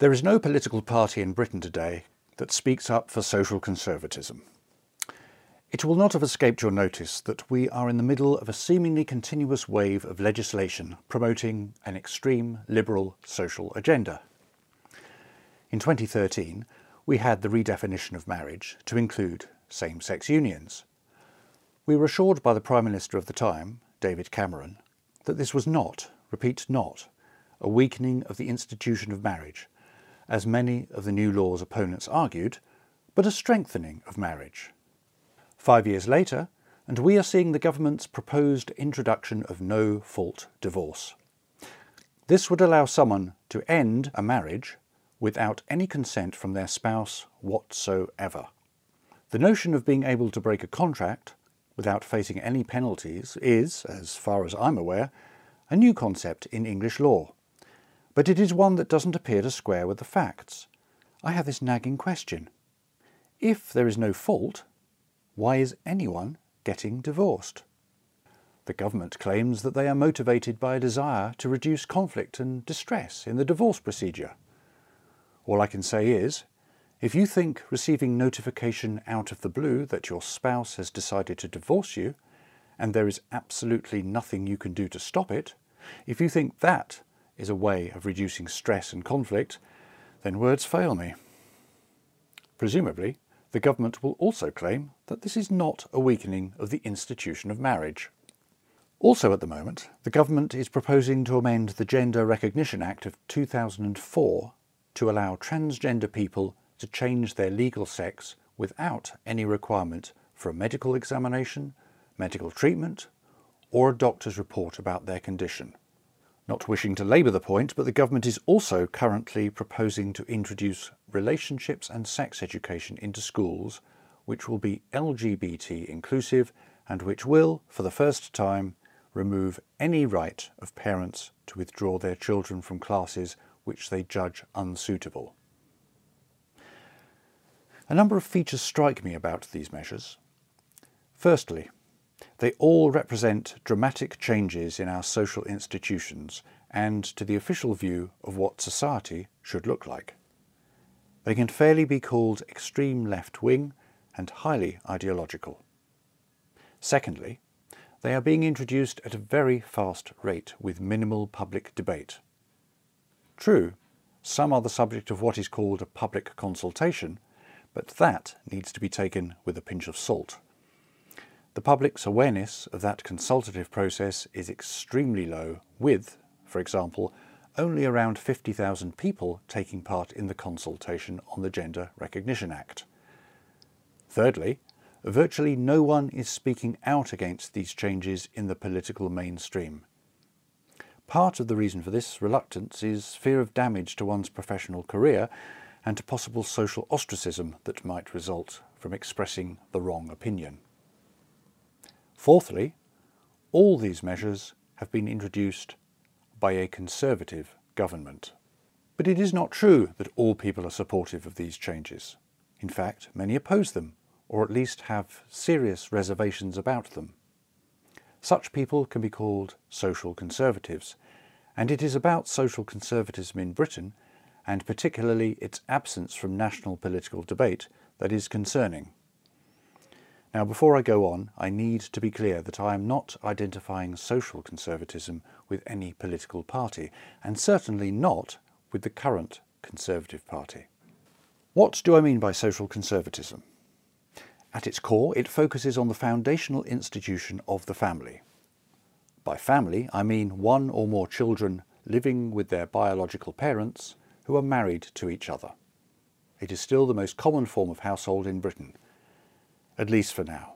There is no political party in Britain today that speaks up for social conservatism. It will not have escaped your notice that we are in the middle of a seemingly continuous wave of legislation promoting an extreme liberal social agenda. In 2013, we had the redefinition of marriage to include same-sex unions. We were assured by the Prime Minister of the time, David Cameron, that this was not, repeat not, a weakening of the institution of marriage, as many of the new law's opponents argued, but a strengthening of marriage. Five years later, and we are seeing the government's proposed introduction of no-fault divorce. This would allow someone to end a marriage without any consent from their spouse whatsoever. The notion of being able to break a contract without facing any penalties is, as far as I'm aware, a new concept in English law but it is one that doesn't appear to square with the facts. I have this nagging question. If there is no fault, why is anyone getting divorced? The government claims that they are motivated by a desire to reduce conflict and distress in the divorce procedure. All I can say is, if you think receiving notification out of the blue that your spouse has decided to divorce you, and there is absolutely nothing you can do to stop it, if you think that is a way of reducing stress and conflict, then words fail me. Presumably, the government will also claim that this is not a weakening of the institution of marriage. Also at the moment, the government is proposing to amend the Gender Recognition Act of 2004 to allow transgender people to change their legal sex without any requirement for a medical examination, medical treatment, or a doctor's report about their condition. Not wishing to labour the point, but the government is also currently proposing to introduce relationships and sex education into schools, which will be LGBT inclusive and which will, for the first time, remove any right of parents to withdraw their children from classes which they judge unsuitable. A number of features strike me about these measures. Firstly, they all represent dramatic changes in our social institutions and to the official view of what society should look like. They can fairly be called extreme left-wing and highly ideological. Secondly, they are being introduced at a very fast rate with minimal public debate. True, some are the subject of what is called a public consultation, but that needs to be taken with a pinch of salt. The public's awareness of that consultative process is extremely low with, for example, only around 50,000 people taking part in the consultation on the Gender Recognition Act. Thirdly, virtually no one is speaking out against these changes in the political mainstream. Part of the reason for this reluctance is fear of damage to one's professional career and to possible social ostracism that might result from expressing the wrong opinion. Fourthly, all these measures have been introduced by a Conservative government. But it is not true that all people are supportive of these changes. In fact, many oppose them, or at least have serious reservations about them. Such people can be called social conservatives, and it is about social conservatism in Britain, and particularly its absence from national political debate, that is concerning. Now, before I go on, I need to be clear that I am not identifying social conservatism with any political party, and certainly not with the current Conservative Party. What do I mean by social conservatism? At its core, it focuses on the foundational institution of the family. By family, I mean one or more children living with their biological parents who are married to each other. It is still the most common form of household in Britain, at least for now.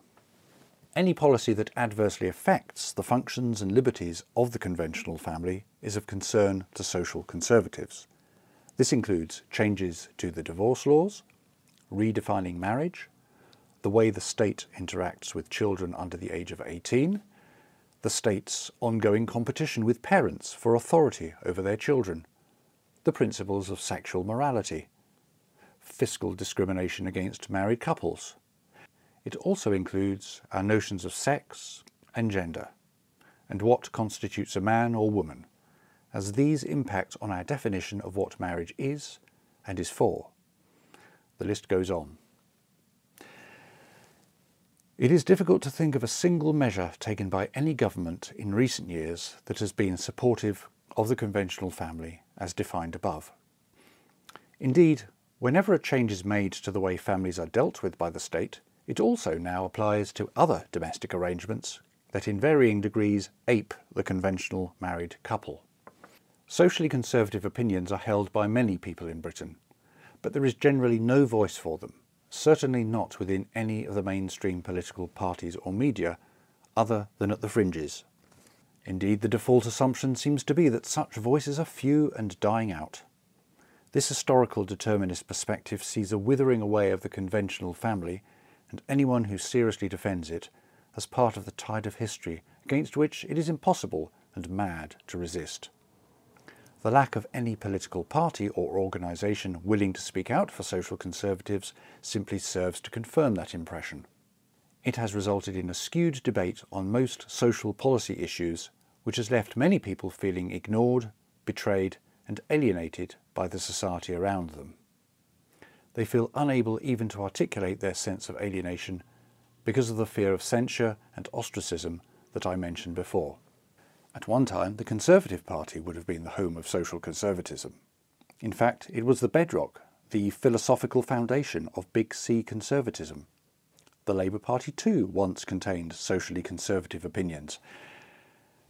Any policy that adversely affects the functions and liberties of the conventional family is of concern to social conservatives. This includes changes to the divorce laws, redefining marriage, the way the state interacts with children under the age of 18, the state's ongoing competition with parents for authority over their children, the principles of sexual morality, fiscal discrimination against married couples, it also includes our notions of sex and gender, and what constitutes a man or woman, as these impact on our definition of what marriage is and is for. The list goes on. It is difficult to think of a single measure taken by any government in recent years that has been supportive of the conventional family as defined above. Indeed, whenever a change is made to the way families are dealt with by the state, it also now applies to other domestic arrangements that in varying degrees ape the conventional married couple. Socially conservative opinions are held by many people in Britain, but there is generally no voice for them, certainly not within any of the mainstream political parties or media, other than at the fringes. Indeed, the default assumption seems to be that such voices are few and dying out. This historical determinist perspective sees a withering away of the conventional family, and anyone who seriously defends it as part of the tide of history against which it is impossible and mad to resist. The lack of any political party or organisation willing to speak out for social conservatives simply serves to confirm that impression. It has resulted in a skewed debate on most social policy issues, which has left many people feeling ignored, betrayed, and alienated by the society around them. They feel unable even to articulate their sense of alienation because of the fear of censure and ostracism that I mentioned before. At one time, the Conservative Party would have been the home of social conservatism. In fact, it was the bedrock, the philosophical foundation of Big C conservatism. The Labour Party too once contained socially conservative opinions.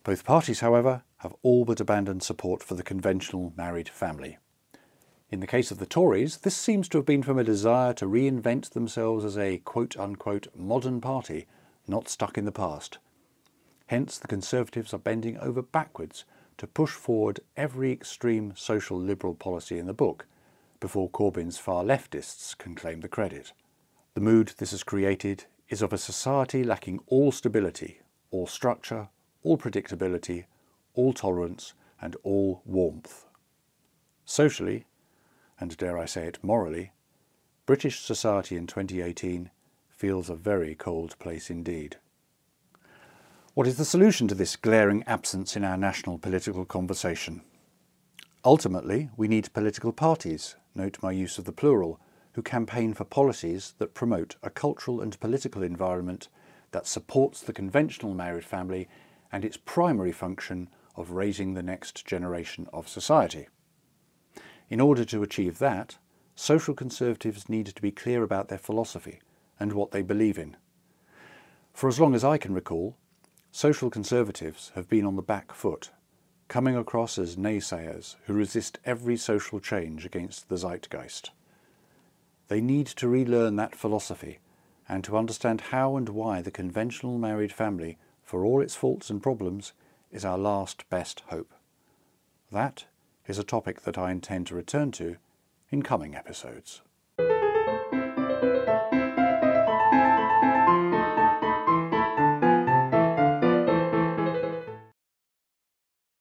Both parties, however, have all but abandoned support for the conventional married family. In the case of the Tories, this seems to have been from a desire to reinvent themselves as a quote unquote modern party, not stuck in the past. Hence, the Conservatives are bending over backwards to push forward every extreme social liberal policy in the book before Corbyn's far leftists can claim the credit. The mood this has created is of a society lacking all stability, all structure, all predictability, all tolerance, and all warmth. Socially, and dare I say it morally, British society in 2018 feels a very cold place indeed. What is the solution to this glaring absence in our national political conversation? Ultimately, we need political parties, note my use of the plural, who campaign for policies that promote a cultural and political environment that supports the conventional married family and its primary function of raising the next generation of society. In order to achieve that, social conservatives need to be clear about their philosophy and what they believe in. For as long as I can recall, social conservatives have been on the back foot, coming across as naysayers who resist every social change against the zeitgeist. They need to relearn that philosophy and to understand how and why the conventional married family, for all its faults and problems, is our last best hope. That is a topic that I intend to return to in coming episodes.